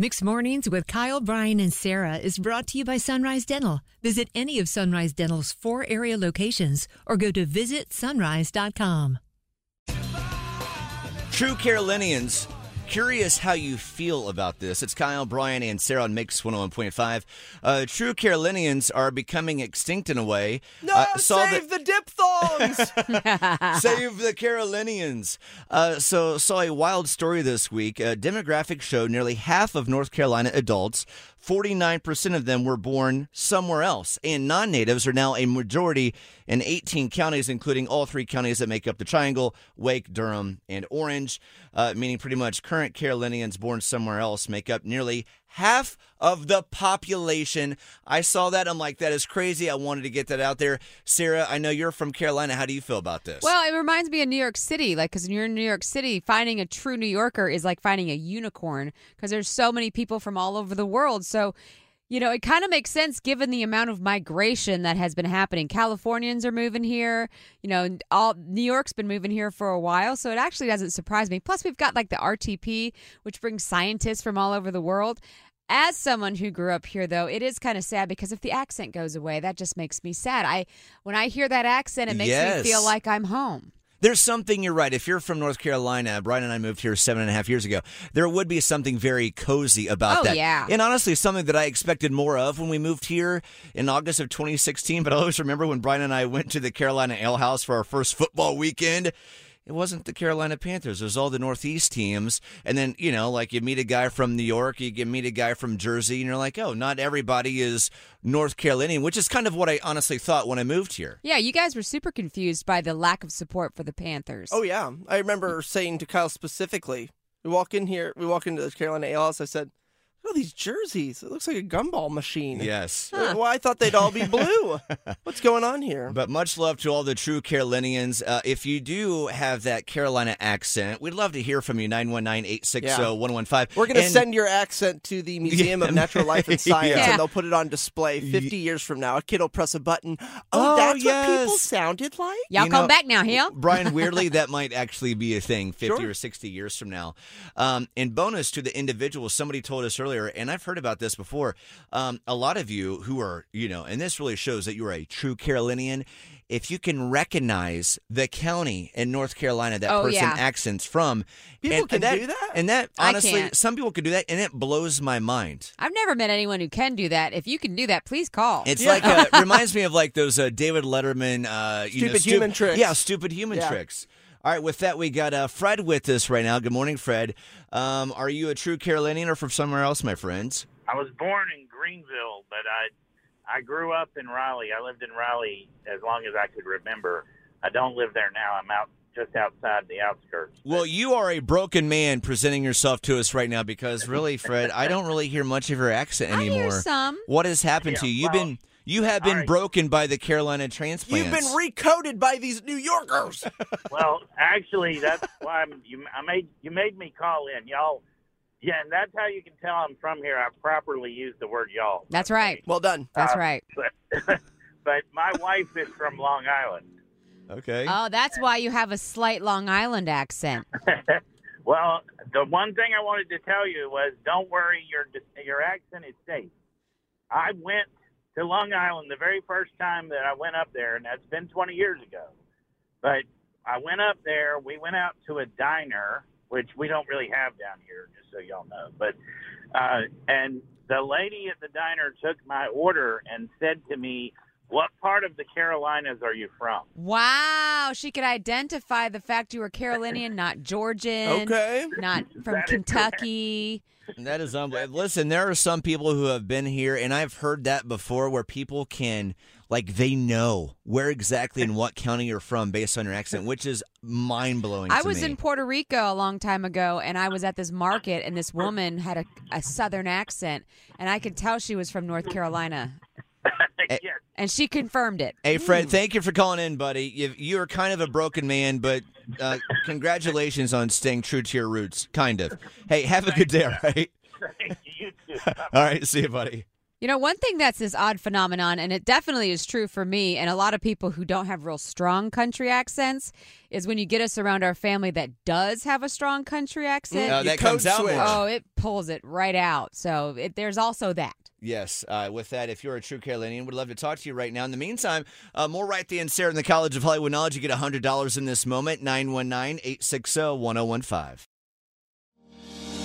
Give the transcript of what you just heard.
Mixed Mornings with Kyle, Brian, and Sarah is brought to you by Sunrise Dental. Visit any of Sunrise Dental's four area locations or go to visitsunrise.com. True Carolinians, curious how you feel about this. It's Kyle, Brian, and Sarah on Mix 101.5. Uh, true Carolinians are becoming extinct in a way. No, Uh, saw save the diphthongs. Save the Carolinians. Uh, so, saw a wild story this week. Uh, demographics show nearly half of North Carolina adults, 49% of them were born somewhere else. And non natives are now a majority in 18 counties, including all three counties that make up the Triangle Wake, Durham, and Orange, uh, meaning pretty much current Carolinians born somewhere else make up nearly half of the population. I saw that. I'm like, that is crazy. I wanted to get that out there. Sarah, I know you're from Carolina. How do you feel about this? Well, it reminds me of New York City. Like, because when you're in New York City, finding a true New Yorker is like finding a unicorn because there's so many people from all over the world. So, you know, it kind of makes sense given the amount of migration that has been happening. Californians are moving here. You know, all New York's been moving here for a while, so it actually doesn't surprise me. Plus, we've got like the RTP, which brings scientists from all over the world. As someone who grew up here, though, it is kind of sad because if the accent goes away, that just makes me sad. I when I hear that accent, it makes Yes. me feel like I'm home. There's something you're right. If you're from North Carolina, Brian and I moved here seven and a half years ago. There would be something very cozy about Oh, that. yeah. And honestly, something that I expected more of when we moved here in August of 2016. But I always remember when Brian and I went to the Carolina Ale House for our first football weekend. It wasn't the Carolina Panthers. It was all the Northeast teams. And then, you know, like you meet a guy from New York, you meet a guy from Jersey, and you're like, oh, not everybody is North Carolinian, which is kind of what I honestly thought when I moved here. Yeah, you guys were super confused by the lack of support for the Panthers. oh yeah, I remember saying to Kyle specifically. We walk in here. We walk into the Carolina Ale House. I said, "Look at these jerseys. It looks like a gumball machine." Yes. Uh, Well, I thought they'd all be blue. What's going on here? But much love to all the true Carolinians. Uh, if you do have that Carolina accent, we'd love to hear from you. 919 860 1015. We're going to send your accent to the Museum of Natural Life and Science, Yeah. and they'll put it on display 50 years from now. A kid will press a button. Oh, Oh, that's what people sounded like? Y'all You come know- back now, here. Brian, weirdly, that might actually be a thing 50 Sure. or 60 years from now. Um, and bonus to the individual, somebody told us earlier, and I've heard about this before. Um, a lot of you who are, you know, and this really shows that you're a true Carolinian. If you can recognize the county in North Carolina that Oh, person yeah. accents from, People and, can and do that? and that I honestly, can't. some people can do that, and it blows my mind. I've never met anyone who can do that. If you can do that, please call. It's Yeah. like uh, reminds me of like those uh, David Letterman, uh, you know, Stupid stu- human tricks. Yeah, stupid human Yeah. tricks. All right, with that, we got uh, Fred with us right now. Good morning, Fred. Um, are you a true Carolinian or from somewhere else, my friends? I was born in Greenville, but I I grew up in Raleigh. I lived in Raleigh as long as I could remember. I don't live there now. I'm out just outside the outskirts. Well, you are a broken man presenting yourself to us right now because really, Fred, I don't really hear much of your accent I anymore. hear some. What has happened to you? You've well, been you have been all right. broken by the Carolina transplants. You've been recoded by these New Yorkers. well, actually, that's why I'm, you I made you made me call in, y'all. Yeah, and that's how you can tell I'm from here. I properly use the word y'all. That's right. well done. That's Uh, right. But, but my wife is from Long Island. okay. Oh, that's why you have a slight Long Island accent. well, the one thing I wanted to tell you was, don't worry, your your accent is safe. I went to Long Island the very first time that I went up there, and that's been 20 years ago. But I went up there. We went out to a diner, which we don't really have down here, just so y'all know. But uh, and the lady at the diner took my order and said to me, "What part of the Carolinas are you from?" Wow, she could identify the fact you were Carolinian, not Georgian, Okay. not from That is Kentucky. That is unbelievable. Listen, there are some people who have been here, and I've heard that before, where people can, like, they know where exactly in what county you're from based on your accent, which is mind blowing. I was in Puerto Rico a long time ago, and I was at this market, and this woman had a, a southern accent, and I could tell she was from North Carolina, yes. and she confirmed it. Hey, Fred, thank you for calling in, buddy. You, you're kind of a broken man, but uh, congratulations on staying true to your roots, kind of. Hey, have a good day, all right? you too. All right, see you, buddy. You know, one thing that's this odd phenomenon, and it definitely is true for me and a lot of people who don't have real strong country accents, is when you get us around our family that does have a strong country accent. Oh, You that comes out switch. more. Oh, it pulls it right out. So it, there's also that. Yes, uh, with that, if you're a true Carolinian, would love to talk to you right now. In the meantime, uh, more right the and Sarah in the College of Hollywood Knowledge. You get $100 in this moment, 919 860 1015.